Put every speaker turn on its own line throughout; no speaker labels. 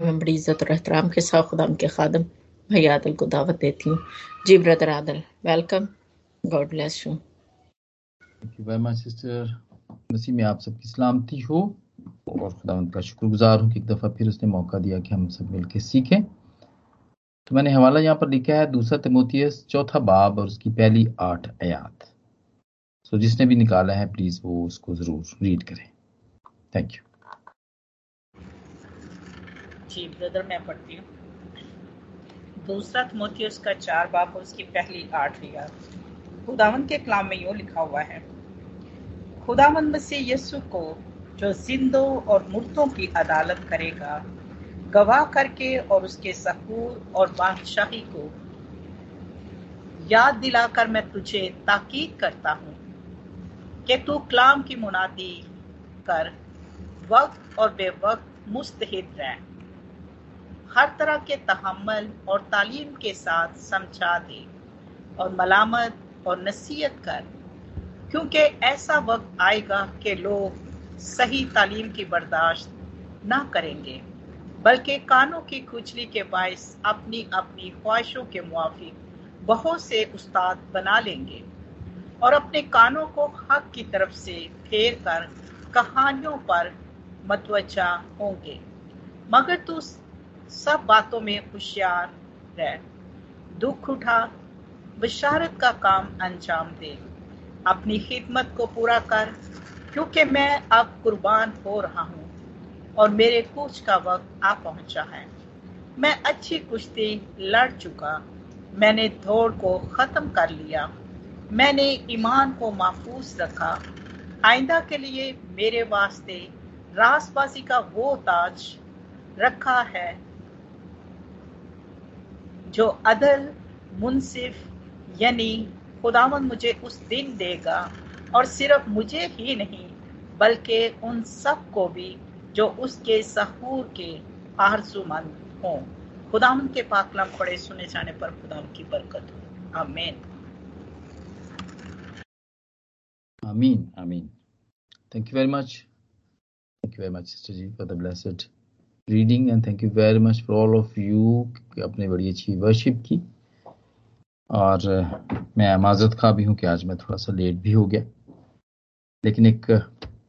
मैं बड़ी इज़्ज़त और एहतराम के साथ खुदाम के खादम भाई आदल को दावत देती हूँ। जी, brother Adal welcome God bless you
thank you very much sister मसीह में आप सबकी सलामती हो और खुदा का शुक्रगुजार हूँ कि एक दफ़ा फिर उसने मौका दिया कि हम सब मिलकर सीखें। तो मैंने हवाला यहाँ पर लिखा है, दूसरा तिमोथियस, चौथा बाब और उसकी पहली आठ आयात। सो जिसने भी निकाला है प्लीज़ वो उसको ज़रूर रीड करें। थैंक यू
जी, ब्रदर, मैं पढ़ती हूँ। दूसरा तिमोथियस का चार बाप और उसकी पहली आठ। आयात खुदावन के कलाम में यूँ लिखा हुआ है, खुदावन मसीह यस्सु को, जो जिंदों और मुर्दों की अदालत करेगा, गवाह करके और उसके सहूर और बादशाही को याद दिलाकर मैं तुझे ताकीद करता हूँ कि तू कलाम की मुनादी कर, वक्त और बेवक्त मुस्तहिद रह। हर तरह के तहमल और तालीम के साथ समझा दे और मलामत और नसीहत कर। क्योंकि ऐसा वक्त आएगा कि लोग सही तालीम की बर्दाश्त ना करेंगे, बल्कि कानों की खुजली के बायस अपनी अपनी ख्वाहिशों के मुआफिक बहुत से उस्ताद बना लेंगे और अपने कानों को हक की तरफ़ से फेर कर कहानियों पर मतवजा होंगे। मगर तू सब बातों में होशियार रह। दुख उठा, बशारत का काम अंजाम दे। अपनी खिदमत को पूरा कर, क्योंकि मैं अब कुर्बान हो रहा हूँ और मेरे कूच का वक्त आ पहुँचा है। मैं अच्छी कुश्ती लड़ चुका। मैंने दौड़ को खत्म कर लिया। मैंने ईमान को महफूज रखा। आइंदा के लिए मेरे वास्ते रासबाजी का वो ताज रखा है जो अदल, मुनसिफ, यानी खुदावन मुझे उस दिन देगा और सिर्फ़ मुझे ही नहीं, बल्कि उन सबको भी जो उसके सहूर के आरजूमंद हों। खुदाम के पाकलम पड़े सुने जाने पर खुदाम की बरकत हो। आमीन।
आमीन आमीन। Thank you very much thank you very much sister ji for the blessed reading and thank you very much for all of you अपने बड़ी अच्छी वर्शिप की। और मैं माजरत खा भी हूँ कि आज मैं थोड़ा सा लेट भी हो गया। लेकिन एक,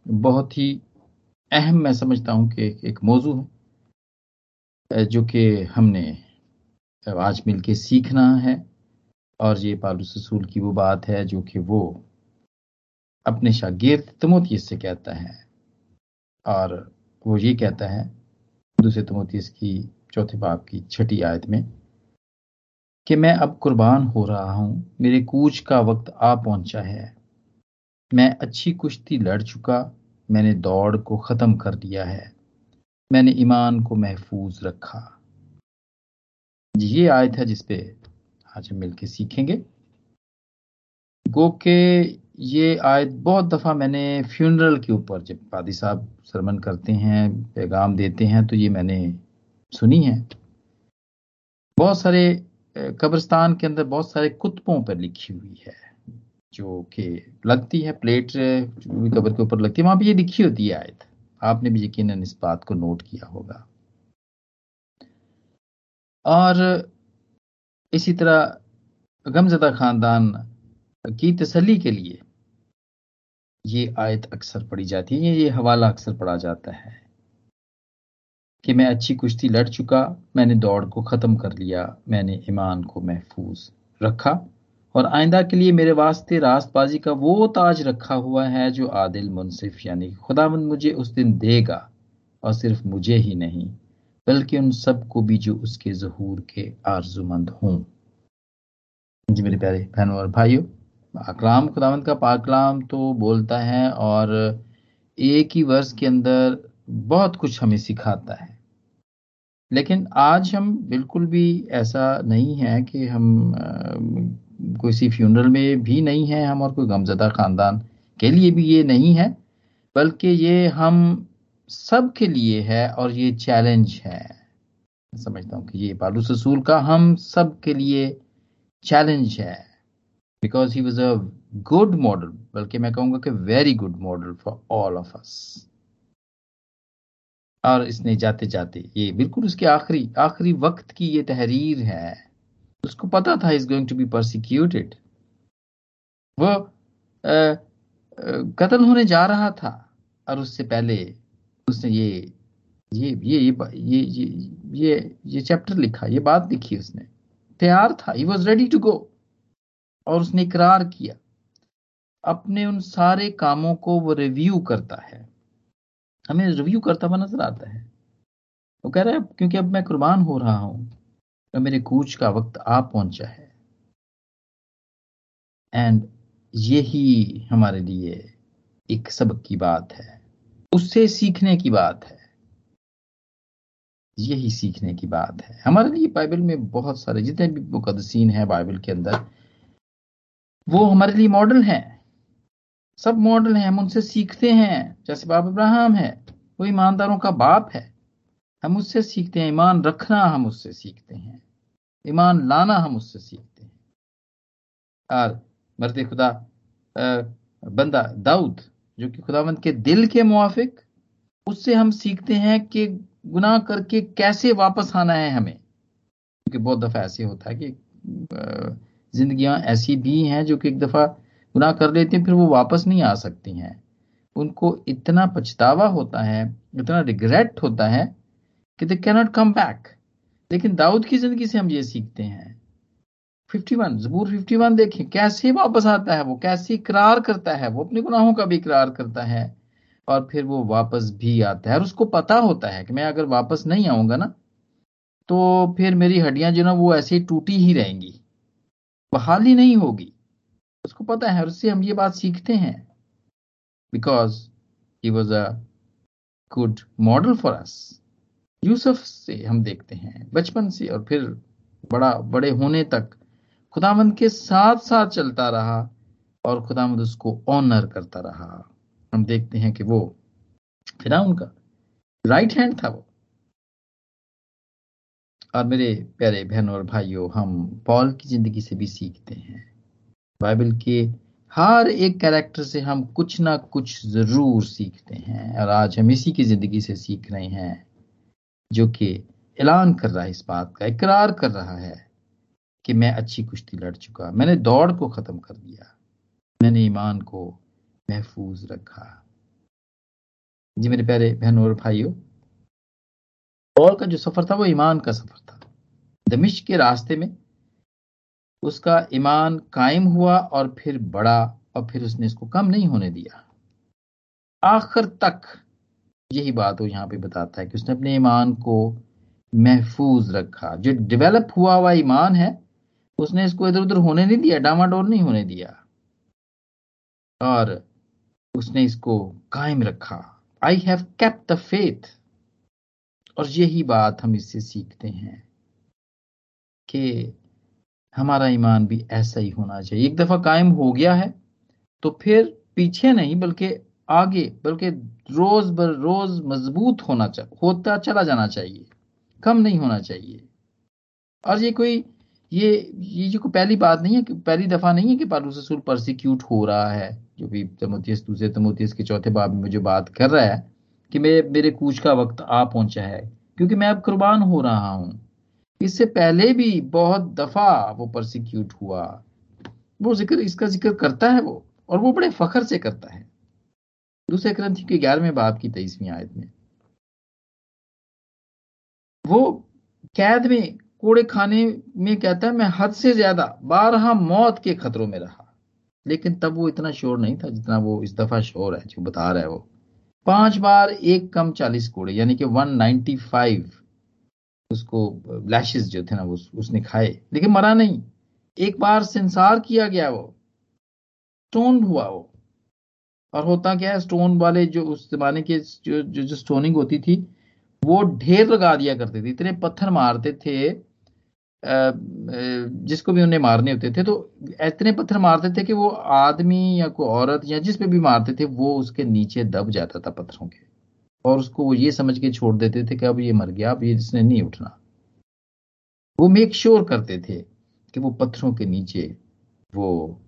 बहुत ही अहम मैं समझता हूँ कि एक मौजू है जो कि हमने आज मिलके सीखना है। और ये पालूस रसूल की वो बात है जो कि वो अपने शागिर्द तमोतीस से कहता है। और वो ये कहता है दूसरे तमोतीस की चौथे बाप की छठी आयत में कि मैं अब कुर्बान हो रहा हूँ, मेरे कूच का वक्त आ पहुँचा है। मैं अच्छी कुश्ती लड़ चुका, मैंने दौड़ को खत्म कर दिया है। मैंने ईमान को महफूज रखा। ये आयत है जिसपे आज हम मिलकर सीखेंगे। गो के ये आयत बहुत दफ़ा मैंने फ्यूनरल के ऊपर जब पादी साहब सरमन करते हैं, पैगाम देते हैं तो ये मैंने सुनी है। बहुत सारे कब्रिस्तान के अंदर बहुत सारे कुतुबों पर लिखी हुई है, जो कि लगती है, प्लेट कब्र के ऊपर लगती है, वहाँ भी ये लिखी होती है आयत। आपने भी यकीन इस बात को नोट किया होगा। और इसी तरह गमजदा खानदान की तसली के लिए ये आयत अक्सर पढ़ी जाती है, ये हवाला अक्सर पढ़ा जाता है कि मैं अच्छी कुश्ती लड़ चुका, मैंने दौड़ को ख़त्म कर लिया, मैंने ईमान को महफूज रखा और आइंदा के लिए मेरे वास्ते रास्तबाजी का वो ताज रखा हुआ है जो आदिल मुनसिफ यानी खुदावंद मुझे उस दिन देगा और सिर्फ़ मुझे ही नहीं, बल्कि उन सबको भी जो उसके जहूर के आरजुमंद हों। जी मेरे प्यारे बहनों और भाइयों अकलाम खुदावंद का पाकलाम तो बोलता है और एक ही वर्ष के अंदर बहुत कुछ हमें सिखाता है। लेकिन आज हम बिल्कुल भी ऐसा नहीं है कि हम किसी फ्यूनरल में भी नहीं है हम और कोई गमजदा खानदान के लिए भी ये नहीं है, बल्कि ये हम सब के लिए है और ये चैलेंज है। समझता हूँ कि ये पालू ससूल का हम सब के लिए चैलेंज है। Because he was a good model बल्कि मैं कहूँगा कि very good model for all of us और इसने जाते जाते ये बिल्कुल उसके आखिरी आखिरी वक्त की ये तहरीर है। उसको पता था is going to be persecuted वो कत्ल होने जा रहा था। और उससे पहले उसने ये ये ये ये ये ये ये, ये चैप्टर लिखा ये बात लिखी उसने। तैयार था he was ready to go और उसने इकरार किया। अपने उन सारे कामों को वो रिव्यू करता है। हमें रिव्यू करता हुआ नज़र आता है। वो कह रहा है, क्योंकि अब मैं कुर्बान हो रहा हूँ तो मेरे कूच का वक्त आ पहुँचा है। एंड यही हमारे लिए एक सबक की बात है। उससे सीखने की बात है। यही सीखने की बात है। हमारे लिए बाइबल में बहुत सारे जितने भी मुकदसीन हैं बाइबल के अंदर वो हमारे लिए मॉडल हैं। सब मॉडल हैं, हम उनसे सीखते हैं, जैसे बाप इब्राहिम है, वो ईमानदारों का बाप है। हम उससे सीखते हैं, ईमान रखना हम उससे सीखते हैं, ईमान लाना हम उससे सीखते हैं। और मरते खुदा बंदा दाऊद, जो कि खुदावंत के दिल के मुआफिक, उससे हम सीखते हैं कि गुनाह करके कैसे वापस आना है हमें। क्योंकि बहुत दफ़ा ऐसे होता है कि जिंदगियाँ ऐसी भी हैं जो कि एक दफ़ा गुनाह कर लेती हैं, फिर वो वापस नहीं आ सकती हैं। उनको इतना पछतावा होता है, इतना रिग्रेट होता है कि दे कैनॉट कम बैक लेकिन दाऊद की ज़िंदगी से हम ये सीखते हैं। 51 जबूर 51 देखें, कैसे वापस आता है वो, कैसे इकरार करता है वो, अपने गुनाहों का भी इकरार करता है और फिर वो वापस भी आता है। और उसको पता होता है कि मैं अगर वापस नहीं आऊँगा ना तो फिर मेरी हड्डियाँ जो ना, वो ऐसे टूटी ही रहेंगी। बहाली नहीं होगी। उसको पता है उससे हम ये बात सीखते हैं। Because he was a good model for us Yusuf से हम देखते हैं, बचपन से और फिर बड़ा, बड़े होने तक। खुदामंद के साथ साथ चलता रहा और खुदामंद उसको ऑनर करता रहा। हम देखते हैं कि वो फिर उनका राइट हैंड था वो। और मेरे प्यारे बहनों और भाइयों, हम पॉल की ज़िंदगी से भी सीखते हैं। बाइबल के हर एक कैरेक्टर से हम कुछ ना कुछ ज़रूर सीखते हैं और आज हम इसी की ज़िंदगी से सीख रहे हैं, जो कि ऐलान कर रहा है इस बात का, इकरार कर रहा है कि मैं अच्छी कुश्ती लड़ चुका, मैंने दौड़ को खत्म कर दिया, मैंने ईमान को महफूज रखा। जी मेरे प्यारे बहनों और भाइयों पॉल का जो सफ़र था वो ईमान का सफ़र था। दमिश के रास्ते में उसका ईमान कायम हुआ और फिर बढ़ा और फिर उसने इसको कम नहीं होने दिया। आखिर तक यही बात वो यहाँ पे बताता है कि उसने अपने ईमान को महफूज रखा। जो डेवलप हुआ हुआ ईमान है, उसने इसको इधर उधर होने नहीं दिया डामाडोल नहीं होने दिया। और उसने इसको कायम रखा। I have kept the faith और यही बात हम इससे सीखते हैं कि हमारा ईमान भी ऐसा ही होना चाहिए। एक दफ़ा कायम हो गया है तो फिर पीछे नहीं, बल्कि आगे, बल्कि रोज बर रोज मज़बूत होना चाहिए होता चला जाना चाहिए, कम नहीं होना चाहिए। और ये कोई, ये ये जो पहली बात नहीं है कि, पहली दफ़ा नहीं है कि पालूस रसूल परसिक्यूट हो रहा है, जो भी तमोतियस दूसरे तमोतियस के चौथे बाब में जो बात कर रहा है कि मेरे मेरे कूच का वक्त आ पहुँचा है, क्योंकि मैं अब कुर्बान हो रहा हूँ। इससे पहले भी बहुत दफ़ा वो परसिक्यूट हुआ। वो ज़िक्र, इसका ज़िक्र करता है वो, और वो बड़े फखर से करता है। दूसरे ग्रंथ के ग्यारहवें बाप की तेईसवीं आयत में। वो कैद में, कोड़े खाने में कहता है, मैं हद से ज़्यादा बारह मौत के खतरों में रहा। लेकिन तब वो इतना शोर नहीं था जितना वो इस दफ़ा शोर है, जो बता रहा है वो। पाँच बार एक कम चालीस कोड़े यानी कि वन नाइनटी फाइव उसको लैशेस जो थे ना वो उसने खाए। लेकिन मरा नहीं। एक बार संसार किया गया वो। स्टोन हुआ वो। और होता क्या है स्टोन वाले जो उस जमाने के जो जो, जो स्टोनिंग होती थी वो ढेर लगा दिया करते थे। इतने पत्थर मारते थे जिसको भी उन्हें मारने होते थे तो इतने पत्थर मारते थे कि वो आदमी या कोई औरत या जिस पे भी मारते थे, वो उसके नीचे दब जाता था पत्थरों के। और उसको वो ये समझ के छोड़ देते थे कि अब ये मर गया, अब ये इसने नहीं उठना। वो मेक श्योर करते थे कि वो पत्थरों के नीचे वो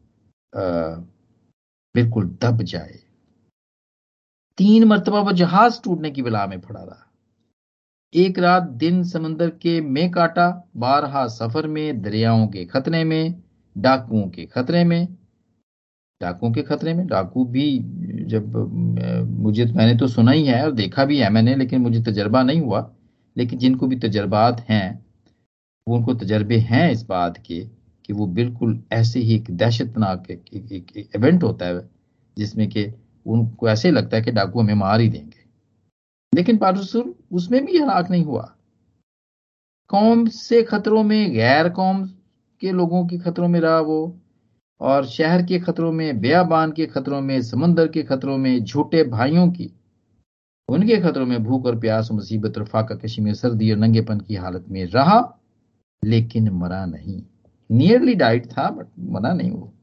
बिल्कुल दब जाए। तीन मरतबा वो जहाज़ टूटने की बिला में पड़ा रहा। एक रात दिन समंदर के में काटा बारहा सफ़र में दरियाओं के खतरे में डाकुओं के खतरे में। डाकुओं के खतरे में? डाकू भी जब मुझे मैंने तो सुना ही है और देखा भी है मैंने लेकिन मुझे तजर्बा नहीं हुआ। लेकिन जिनको भी तजर्बात हैं वो उनको तजर्बे हैं इस बात के कि वो बिल्कुल ऐसे ही एक दहशतनाक एक, एक इवेंट होता है जिसमें कि उनको ऐसे लगता है कि डाकू हमें मार ही देंगे। लेकिन पारसुर उसमें भी हलाक नहीं हुआ। कौम से खतरों में गैर कौम के लोगों के खतरों में रहा वो और शहर के खतरों में बेयाबान के खतरों में समंदर के खतरों में झूठे भाइयों की उनके खतरों में भूख और प्यास मुसीबत और फाका कशी में सर्दी और नंगेपन की हालत में रहा लेकिन मरा नहीं। नियरली डाइट था बट मरा नहीं वो।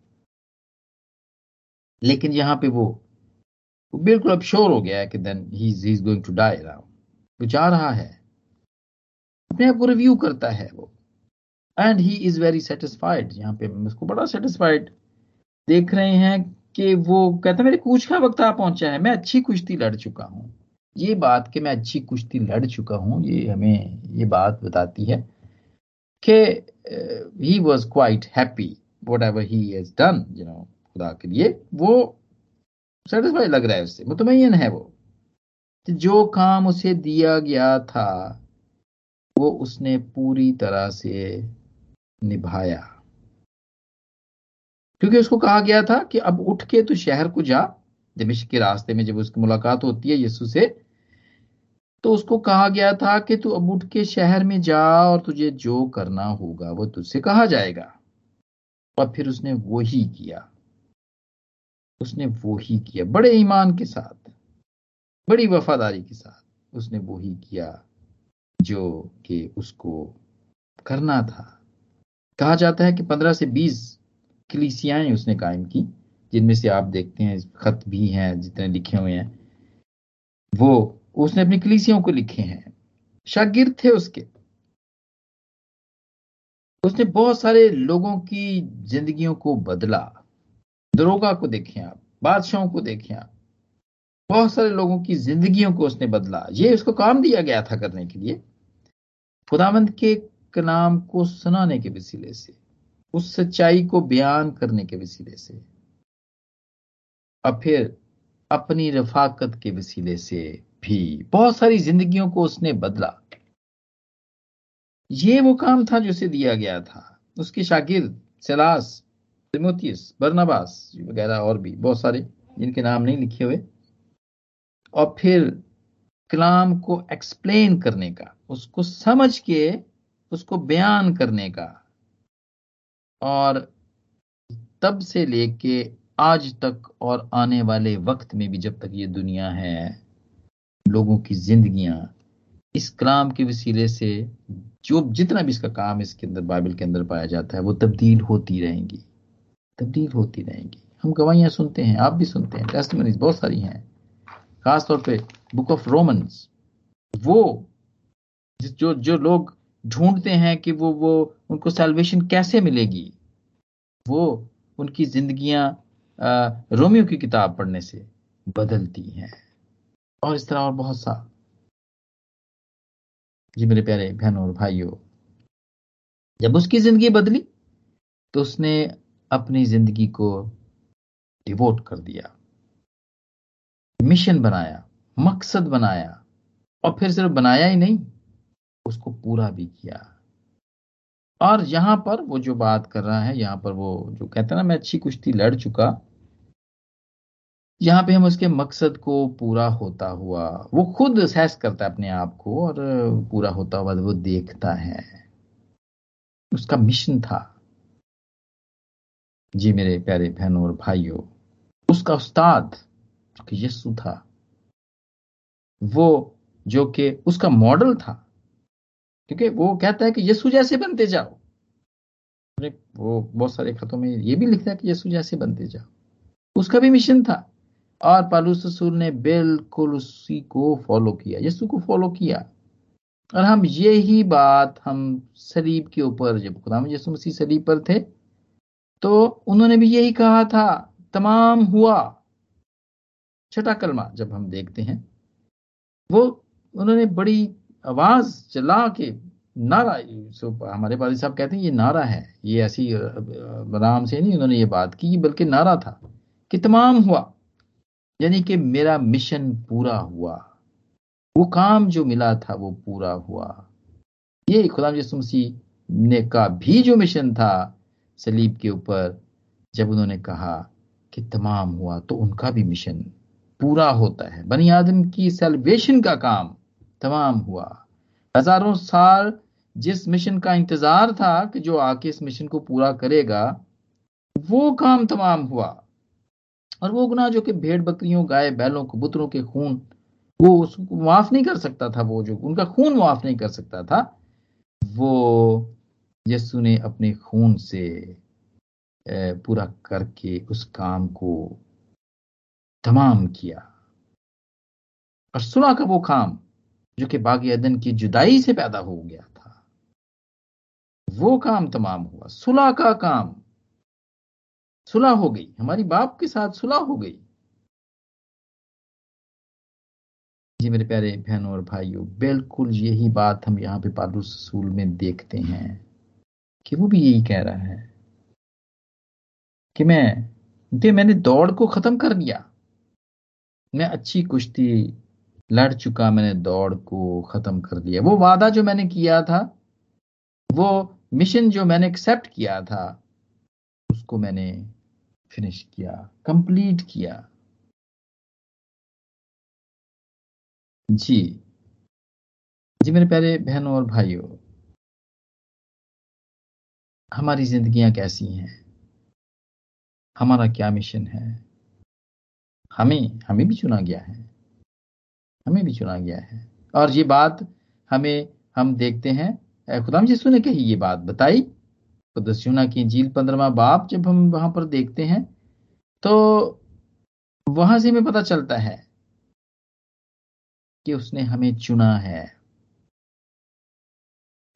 लेकिन यहाँ पे वो, बिल्कुल अब श्योर हो गया है कि then he is going to die now जा रहा है। अपने आप को रिव्यू करता है वो। And he is very satisfied यहाँ पे उसको बड़ा सेटिस्फाइड देख रहे हैं कि वो कहते हैं, मेरे कूच का वक्त आ पहुँचा है। मैं अच्छी कुश्ती लड़ चुका हूँ। ये बात कि मैं अच्छी कुश्ती लड़ चुका हूँ, ये हमें ये बात बताती है कि he was quite happy whatever he has done you know खुदा के लिए। वो सेटिस्फाइड लग रहा है उससे। मुतमयन है वो। जो काम उसे दिया गया था, वो उसने पूरी तरह से निभाया। क्योंकि उसको कहा गया था कि अब उठ के तो शहर को जा, दमिश्क के रास्ते में जब उसकी मुलाकात होती है यीशु से तो उसको कहा गया था कि तू अब उठ के शहर में जा और तुझे जो करना होगा वो तुझसे कहा जाएगा। और फिर उसने वो ही किया। उसने वो ही किया, बड़े ईमान के साथ। बड़ी वफादारी के साथ उसने वो ही किया जो कि उसको करना था। कहा जाता है कि पंद्रह से बीस कलीसियाएँ उसने कायम की, जिनमें से आप देखते हैं, खत भी हैं, जितने लिखे हुए हैं, वो उसने अपनी कलीसियों को लिखे हैं। शागिर थे उसके। उसने बहुत सारे लोगों की जिंदगियों को बदला। दरोगा को देखें आप, बादशाहों को देखें आप बहुत सारे लोगों की जिंदगियों को उसने बदला। ये उसको काम दिया गया था करने के लिए। खुदावंत के कलाम को सुनाने के वसीले से, उस सच्चाई को बयान करने के वसीले से, और फिर अपनी रफाकत के वसीले से भी बहुत सारी जिंदगियों को उसने बदला। ये वो काम था जो उसे दिया गया था। उसके शागिर्द सलास बर्नबास वगैरह और भी बहुत सारे, जिनके नाम नहीं लिखे हुए। और फिर कलाम को एक्सप्लेन करने का, उसको समझ के उसको बयान करने का। और तब से लेके आज तक और आने वाले वक्त में भी जब तक ये दुनिया है, लोगों की जिंदगियाँ, इस कलाम के वसीले से जो जितना भी इसका काम इसके अंदर, बाइबल के अंदर पाया जाता है, वो तब्दील होती रहेंगी। तब्दील होती रहेंगी। हम गवाहियाँ सुनते हैं, आप भी सुनते हैं टेस्ट बहुत सारी हैं। खासतौर पे बुक ऑफ़ रोमन्स, वो जो जो लोग ढूंढते हैं कि वो वो उनको सेल्वेशन कैसे मिलेगी, वो उनकी जिंदगियाँ रोमियो की किताब पढ़ने से बदलती हैं। और इस तरह और बहुत सा। जी मेरे प्यारे बहनों और भाइयों, जब उसकी ज़िंदगी बदली तो उसने अपनी ज़िंदगी को डिवोट कर दिया। मिशन बनाया, मकसद बनाया, और फिर सिर्फ़ बनाया ही नहीं, उसको पूरा भी किया। और यहाँ पर वो जो बात कर रहा है, यहाँ पर वो जो कहते हैं ना, मैं अच्छी कुश्ती लड़ चुका, यहाँ पे हम उसके मकसद को पूरा होता हुआ, वो खुद सहस करता है अपने आप को, और पूरा होता हुआ वो देखता है। उसका मिशन था। जी मेरे प्यारे बहनों और भाइयों, उसका उस्ताद यस्सु था। वो जो कि उसका मॉडल था, क्योंकि वो कहता है कि यीशु जैसे बनते जाओ। वो बहुत सारे खतों में ये भी लिखता है कि यीशु जैसे बनते जाओ। उसका भी मिशन था। और पालूस रसूल ने बिल्कुल उसी को फॉलो किया, यीशु को फॉलो किया। और हम यही बात हम सलीब के ऊपर, जब खुदा यीशु मसीह सलीब पर थे तो उन्होंने भी यही कहा था, तमाम हुआ। छठा कलमा जब हम देखते हैं, वो उन्होंने बड़ी आवाज़ चला के नारा, सो हमारे पादी साहब कहते हैं, ये नारा है, ये ऐसी राम से नहीं उन्होंने ये बात की बल्कि नारा था। कि तमाम हुआ, यानी कि मेरा मिशन पूरा हुआ, वो काम जो मिला था वो पूरा हुआ। ये खुदाम यसु ने का भी जो मिशन था, सलीब के ऊपर, जब उन्होंने कहा कि तमाम हुआ तो उनका भी मिशन पूरा होता है। बनी आदम की सेलिब्रेशन का काम तमाम हुआ। हज़ारों साल जिस मिशन का इंतज़ार था कि जो आके इस मिशन को पूरा करेगा, वो काम तमाम हुआ। और वो गुना जो कि भेड़ बकरियों, गाय, बैलों, कबूतरों के खून, वो उसको माफ़ नहीं कर सकता था, वो जो उनका खून माफ़ नहीं कर सकता था, वो यस्सु ने अपने खून से पूरा करके उस काम को तमाम किया। और सुना का वो काम, जो कि बागी अदन की जुदाई से पैदा हो गया था, वो काम तमाम हुआ। सुलह का काम, सुलह हो गई। हमारी बाप के साथ सुलह हो गई। जी मेरे प्यारे बहनों और भाइयों, बिल्कुल यही बात हम यहाँ पे पालू रसूल में देखते हैं कि वो भी यही कह रहा है कि मैं कि मैंने दौड़ को खत्म कर दिया। मैं अच्छी कुश्ती लड़ चुका, मैंने दौड़ को खत्म कर दिया वो वादा जो मैंने किया था, वो मिशन जो मैंने एक्सेप्ट किया था, उसको मैंने फिनिश किया कंप्लीट किया। जी। जी मेरे प्यारे बहनों और भाइयों, हमारी जिंदगियाँ कैसी हैं? हमारा क्या मिशन है? हमें हमें भी चुना गया है। हमें भी चुना गया है। और ये बात हमें, हम देखते हैं। खुदाम यीशु ने कही ये बात बताई। खुदस्यूना की झील पंद्रवा बाप जब हम वहाँ पर देखते हैं तो वहाँ से हमें पता चलता है कि उसने हमें चुना है।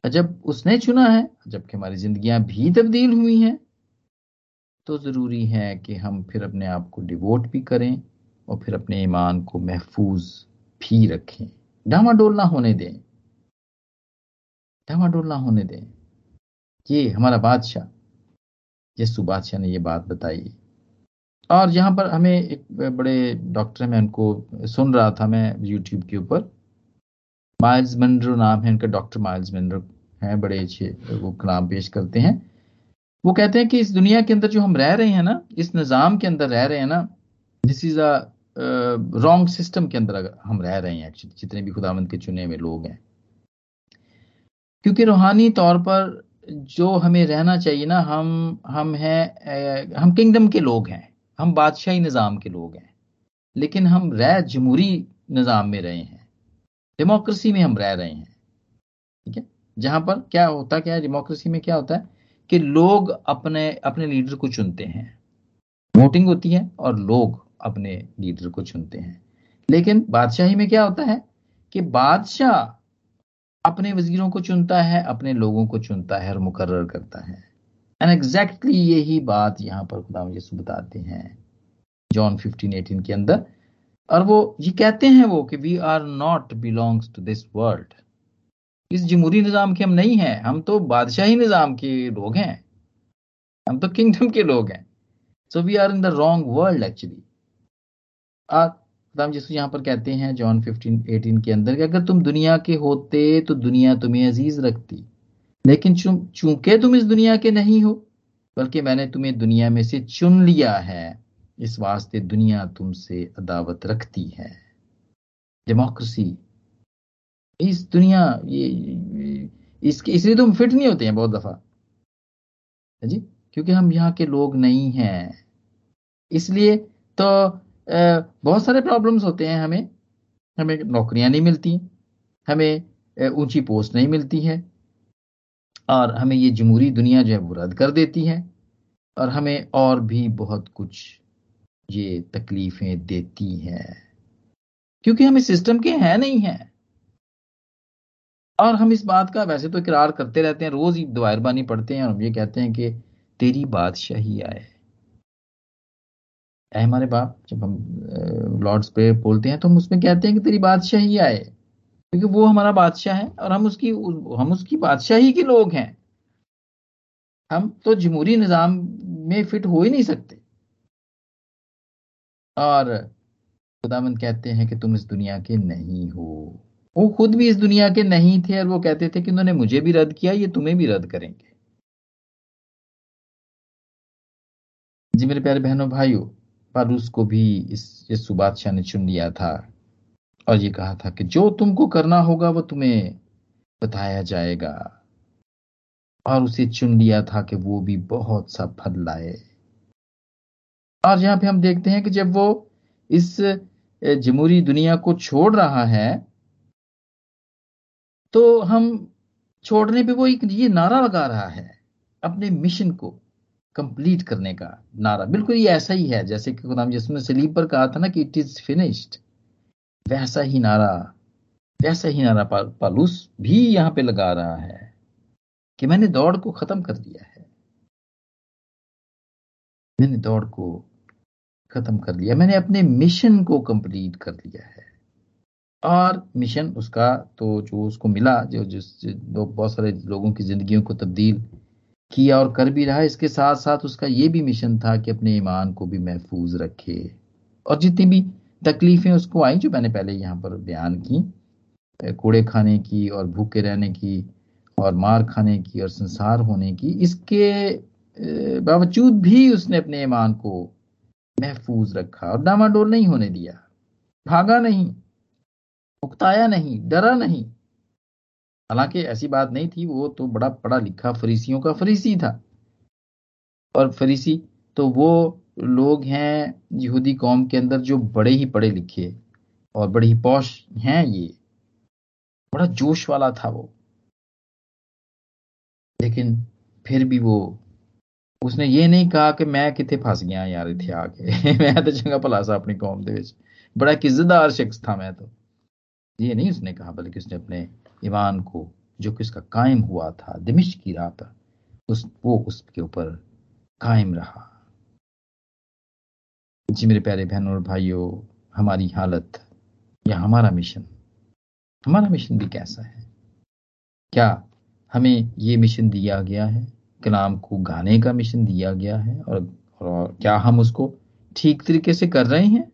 जब उसने चुना है जबकि हमारी जिंदगियाँ भी तब्दील हुई हैं तो ज़रूरी है कि हम फिर अपने आप को डिवोट भी करें। और फिर अपने ईमान को महफूज भी रखें। डामाडोल ना होने दें। डामाडोल ना होने दें। ये हमारा बादशाह यसु बादशाह ने ये बात बताई। और यहाँ पर हमें एक बड़े डॉक्टर मैं उनको सुन रहा था मैं यूट्यूब के ऊपर। माइल्स मंड्रो नाम है इनका, डॉक्टर माइल्स मंड्रो हैं, बड़े अच्छे वो कलाम पेश करते हैं। वो कहते हैं कि इस दुनिया के अंदर जो हम रह रहे हैं ना, इस निज़ाम के अंदर रह रहे हैं ना this is a wrong system के अंदर हम रह रहे हैं एक्चुअली जितने भी खुदावंत के चुने हुए लोग हैं। क्योंकि रूहानी तौर पर जो हमें रहना चाहिए ना, हम हम हैं हम किंगडम के लोग हैं, हम बादशाही निज़ाम के लोग हैं। लेकिन हम रह जमहूरी निज़ाम में रहे हैं। डेमोक्रेसी में हम रह रहे हैं। ठीक है? जहाँ पर क्या होता, क्या है डेमोक्रेसी में क्या होता है कि लोग अपने अपने लीडर को चुनते हैं। वोटिंग होती है और लोग अपने लीडर को चुनते हैं। लेकिन बादशाही में क्या होता है कि बादशाह अपने वजीरों को चुनता है, अपने लोगों को चुनता है और मुकर्र करता है। एंड एग्जैक्टली यही बात यहाँ पर खुदा यसु बताते हैं जॉन 15 18 के अंदर। और वो, ये कहते हैं वो कि we are not belongs to this world इस जमहूरी निज़ाम के हम नहीं हैं, हम तो बादशाही निज़ाम के लोग हैं। हम तो किंगडम के लोग हैं। So we are in the wrong world actually खुदाम यीशु यहाँ पर कहते हैं, जॉन 15 18 के अंदर कि अगर तुम दुनिया के होते तो दुनिया तुम्हें अज़ीज़ रखती। लेकिन चूँकि तुम इस दुनिया के नहीं हो, बल्कि मैंने तुम्हें दुनिया में से चुन लिया है, इस वास्ते दुनिया तुमसे अदावत रखती है। डेमोक्रेसी। इस दुनिया, ये इसके, इसलिए तुम फिट नहीं होते हैं बहुत दफ़ा। जी? क्योंकि हम यहाँ के लोग नहीं हैं। इसलिए तो बहुत सारे प्रॉब्लम्स होते हैं हमें। हमें नौकरियाँ नहीं मिलती, हमें ऊँची पोस्ट नहीं मिलती है, और हमें ये जमहूरी दुनिया जो है वो रद्द कर देती है, और हमें और भी बहुत कुछ ये तकलीफें देती हैं। क्योंकि हम इस सिस्टम के हैं नहीं हैं। और हम इस बात का वैसे तो इकरार करते रहते हैं, रोज ही दुआरबानी पढ़ते हैं और हम ये कहते हैं कि तेरी बादशाही आए। ऐ हमारे बाप, जब हम लॉर्ड्स पे बोलते हैं तो हम उसमें कहते हैं कि तेरी बादशाही आए। क्योंकि वो हमारा बादशाह है और हम उसकी हम उसकी बादशाही के लोग हैं। हम तो जमहूरी निज़ाम में फिट हो ही नहीं सकते। और खुदावंद कहते हैं कि तुम इस दुनिया के नहीं हो। वो खुद भी इस दुनिया के नहीं थे और वो कहते थे कि उन्होंने मुझे भी रद्द किया, ये तुम्हें भी रद्द करेंगे। जी मेरे प्यारे बहनों, भाइयों पारूस को भी इस यीशु बादशाह ने चुन लिया था। और ये कहा था कि जो तुमको करना होगा, वो तुम्हें बताया जाएगा। और उसे चुन लिया था कि वो भी बहुत सा फल लाए। और यहाँ पे हम देखते हैं कि जब वो इस जमहूरी दुनिया को छोड़ रहा है तो हम छोड़ने पे वो एक ये नारा लगा रहा है अपने मिशन को। कंप्लीट करने का नारा। बिल्कुल ये ऐसा ही है जैसे कि खुदाम जिसमें सलीब पर कहा था ना कि इट इज़ फिनिश्ड वैसा ही नारा वैसा ही नारा पा, पालूस भी यहाँ पे लगा रहा है कि मैंने दौड़ को खत्म कर दिया है। मैंने दौड़ को खत्म कर लिया मैंने अपने मिशन को कंप्लीट कर लिया है। और मिशन उसका तो जो उसको मिला जो जिस बहुत सारे लोगों की जिंदगियों को तब्दील किया और कर भी रहा इसके साथ साथ उसका ये भी मिशन था कि अपने ईमान को भी महफूज रखे। और जितनी भी तकलीफें उसको आई, जो मैंने पहले यहाँ पर बयान की कूड़े खाने की और भूखे रहने की और मार खाने की और संसार होने की, इसके बावजूद भी उसने अपने ईमान को महफूज रखा और डामाडोल नहीं होने दिया। भागा नहीं उकताया नहीं, डरा नहीं। हालाँकि ऐसी बात नहीं थी, वो तो बड़ा पढ़ा लिखा फरीसियों का फरीसी था। और फरीसी तो वो लोग हैं यहूदी कौम के अंदर जो बड़े ही पढ़े लिखे और बड़े ही पौश हैं ये। बड़ा जोश वाला था वो। लेकिन फिर भी वो, उसने ये नहीं कहा कि मैं कितने फंस गया यार इतने आके। मैं तो चंगा भला सा अपनी कौम के बड़ा एक इज्जतदार शख्स था मैं तो। ये नहीं उसने कहा, बल्कि उसने अपने ईमान को जो कि उसका कायम हुआ था दिमिश की राह पर उस वो उसके ऊपर कायम रहा। जी मेरे प्यारे बहनों और भाइयों हमारी हालत या हमारा मिशन हमारा मिशन भी कैसा है? क्या हमें ये मिशन दिया गया है? कलाम को गाने का मिशन दिया गया है? और, और क्या हम उसको ठीक तरीके से कर रहे हैं?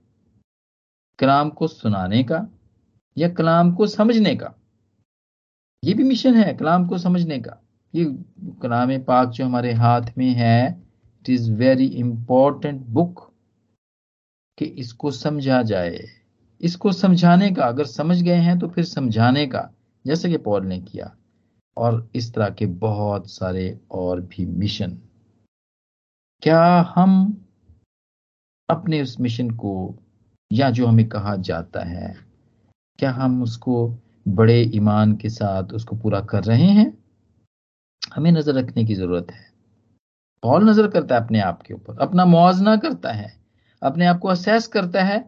कलाम को सुनाने का या कलाम को समझने का? ये भी मिशन है कलाम को समझने का। ये कलाम पाक जो हमारे हाथ में है it is very important book कि इसको समझा जाए। इसको समझाने का, अगर समझ गए हैं तो फिर समझाने का, जैसे कि पॉल ने किया। और इस तरह के बहुत सारे और भी मिशन। क्या हम अपने उस मिशन को, या जो हमें कहा जाता है, क्या हम उसको बड़े ईमान के साथ उसको पूरा कर रहे हैं। हमें नज़र रखने की ज़रूरत है। पॉल नज़र करता है अपने आप के ऊपर। अपना मुआवजना करता है। अपने आप को असेस करता है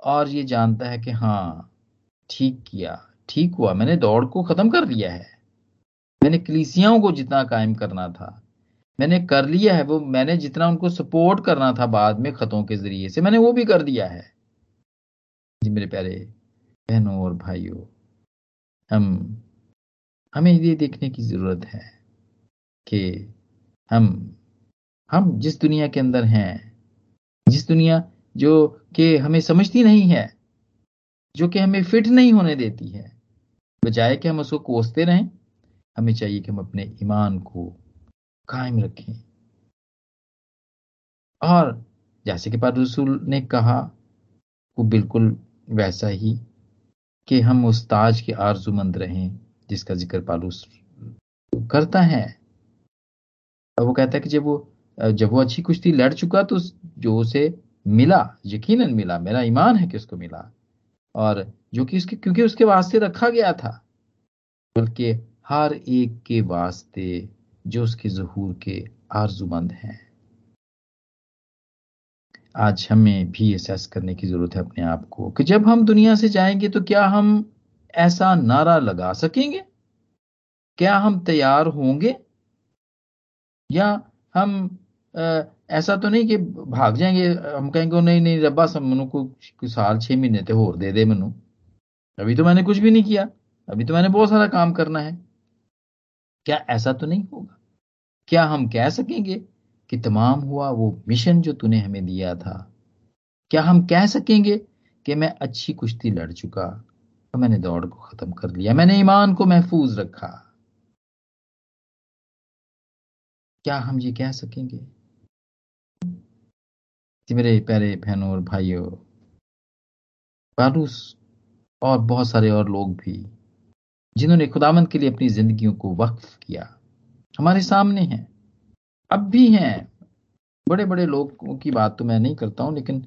और ये जानता है कि हाँ ठीक किया, ठीक हुआ। मैंने दौड़ को खत्म कर दिया है। मैंने कलीसियाओं को जितना कायम करना था, मैंने कर लिया है वो, मैंने जितना उनको सपोर्ट करना था बाद में खतों के ज़रिए से, मैंने वो भी कर दिया है। जी मेरे प्यारे बहनों और भाइयों हम, हमें ये देखने की ज़रूरत है कि हम हम जिस दुनिया के अंदर हैं, जिस दुनिया जो कि हमें समझती नहीं है, जो कि हमें फिट नहीं होने देती है, बजाय कि हम उसको कोसते रहें, हमें चाहिए कि हम अपने ईमान को कायम रखें। और जैसे कि पाद रसूल ने कहा, वो बिल्कुल वैसा ही कि हम उस ताज के आरजूमंद रहें, जिसका ज़िक्र पालूस करता है। वो कहता है कि जब वो जब वो अच्छी कुश्ती लड़ चुका तो जो उसे मिला, यकीनन मिला, मेरा ईमान है कि उसको मिला, और जो कि उसके, क्योंकि उसके वास्ते रखा गया था, बल्कि हर एक के वास्ते जो उसके जहूर के आरजुमंद हैं। आज हमें भी एहसास करने की ज़रूरत है अपने आप को कि जब हम दुनिया से जाएँगे तो क्या हम ऐसा नारा लगा सकेंगे? क्या हम तैयार होंगे? या हम आ, ऐसा तो नहीं कि भाग जाएँगे हम कहेंगे नहीं नहीं रब्बा सब मनु को साल छह महीने ते होर दे दे मनु। अभी तो मैंने कुछ भी नहीं किया। अभी तो मैंने बहुत सारा काम करना है। क्या ऐसा तो नहीं होगा? क्या हम कह सकेंगे? कि तमाम हुआ, वो मिशन जो तूने हमें दिया था, क्या हम कह सकेंगे कि मैं अच्छी कुश्ती लड़ चुका और मैंने दौड़ को खत्म कर लिया? मैंने ईमान को महफूज रखा। क्या हम ये कह सकेंगे? मेरे प्यारे बहनों और भाइयों पारूस और बहुत सारे और लोग भी, जिन्होंने खुदामंद के लिए अपनी जिंदगियों को वक्फ किया, हमारे सामने हैं। अब भी हैं। बड़े बड़े लोगों की बात तो मैं नहीं करता हूँ लेकिन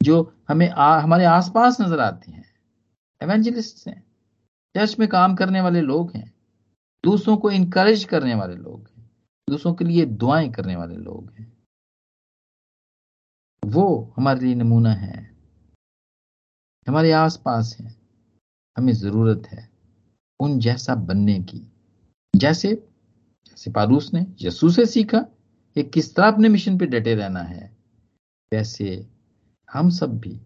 जो हमें आ, हमारे आसपास नज़र आते हैं एवेंजलिस्ट हैं चर्च में काम करने वाले लोग हैं दूसरों को इनकरेज करने वाले लोग हैं दूसरों के लिए दुआएँ करने वाले लोग हैं। वो हमारे लिए नमूना है। हमारे आसपास है। हमें ज़रूरत है उन जैसा बनने की। जैसे जैसे पारूस ने यसू से सीखा कि किस तरह अपने मिशन पे डटे रहना है? वैसे हम सब भी,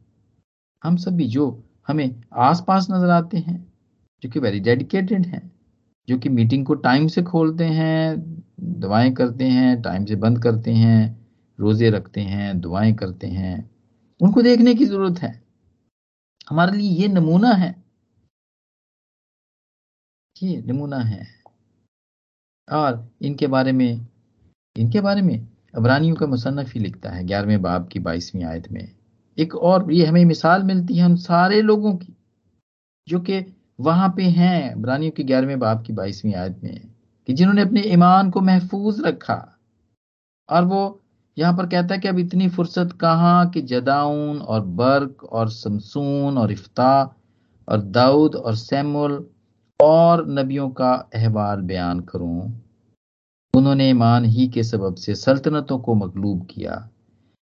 हम सब भी जो हमें आसपास नज़र आते हैं, जो कि वेरी डेडिकेटेड हैं, जो कि मीटिंग को टाइम से खोलते हैं, दवाएँ करते हैं टाइम से बंद करते हैं, रोज़े रखते हैं, दुआएँ करते हैं, उनको देखने की ज़रूरत है। हमारे लिए ये नमूना है ये नमूना है। और इनके बारे में इनके बारे में अबरानियों का मुसन्फ ही लिखता है ग्यारहवें बाब की बाईसवीं आयत में। एक और ये हमें मिसाल मिलती है हम सारे लोगों की जो कि वहाँ पे हैं अबरानियों की ग्यारहवें बाब की बाईसवीं आयत में, कि जिन्होंने अपने ईमान को महफूज रखा। और वो यहाँ पर कहता है कि अब इतनी फुर्सत कहाँ कि जदाउन और बर्क और समसून और इफ्ता और दाऊद और सैमुल और नबियों का अहवाल बयान करूँ। उन्होंने ईमान ही के सबब से सल्तनतों को मकलूब किया,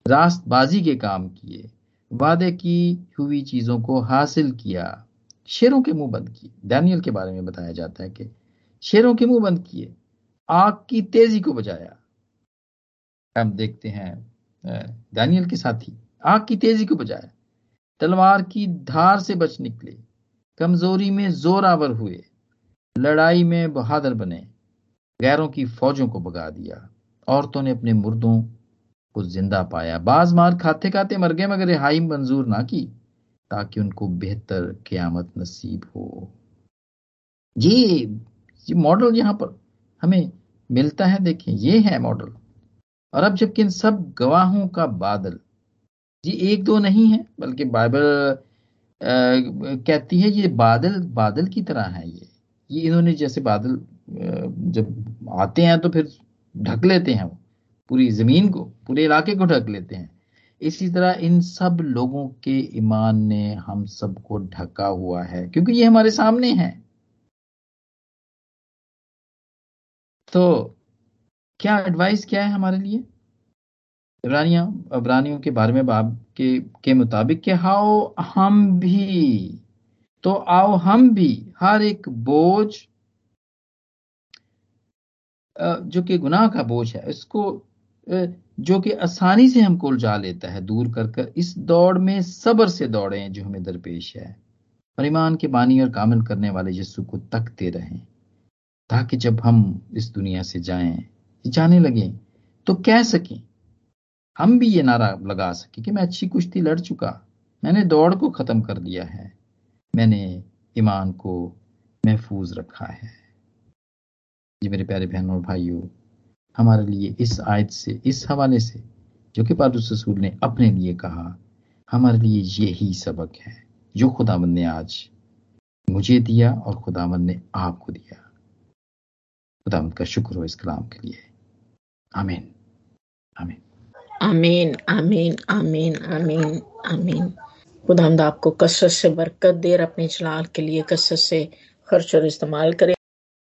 रास्तबाजी के काम किए, वादे की हुई चीज़ों को हासिल किया, शेरों के मुँह बंद किए। डैनियल के बारे में बताया जाता है कि शेरों के मुँह बंद किए, आग की तेज़ी को बजाया हम देखते हैं डैनियल के साथी, आग की तेज़ी को बजाया तलवार की धार से बच निकले, कमज़ोरी में जोरावर हुए, लड़ाई में बहादुर बने गैरों की फौजों को भगा दिया। औरतों ने अपने मुर्दों को ज़िंदा पाया। बाज मार खाते खाते मर गए, मगर रिहाई मंजूर ना की, ताकि उनको बेहतर क्यामत नसीब हो। ये ये मॉडल यहाँ पर हमें मिलता है देखिए ये है मॉडल। और अब जबकि इन सब गवाहों का बादल, ये एक दो नहीं है, बल्कि बाइबल कहती है ये बादल बादल की तरह है ये। ये इन्होंने जैसे बादल जब आते हैं तो फिर ढक लेते हैं वो, पूरी ज़मीन को, पूरे इलाके को ढक लेते हैं। इसी तरह इन सब लोगों के ईमान ने हम सबको ढका हुआ है, क्योंकि ये हमारे सामने है। तो क्या एडवाइस क्या है हमारे लिए? इब्रानिया, इब्रानियों के बारे में, बाब के के मुताबिक कि हाओ हम भी तो आओ हम भी, हर एक बोझ जो कि गुनाह का बोझ है, इसको जो कि आसानी से हमको उलझा लेता है दूर कर कर, इस दौड़ में सब्र से दौड़े जो हमें दरपेश है। और ईमान के बानी और कामिल करने वाले यस्सु को तकते रहें, ताकि जब हम इस दुनिया से जाएँ जाने लगे तो कह सकें, हम भी ये नारा लगा सके कि मैं अच्छी कुश्ती लड़ चुका, मैंने दौड़ को खत्म कर लिया है, मैंने ईमान को महफूज रखा है। जी मेरे प्यारे बहनों और भाइयों, हमारे लिए इस आयत से, इस हवाले से, जो कि पारूस रसूल ने अपने लिए कहा, हमारे लिए यही सबक है, जो खुदावंद ने आज मुझे दिया और खुदावंद ने आपको दिया। खुदावंद का शुक्र हो इस कलाम के लिए। आमीन। आमीन।
आमीन आमीन आमीन आमीन आमीन। खुदा आपको कसरत से बरकत दे और अपने जलाल के लिए कसरत से खर्च और इस्तेमाल करें।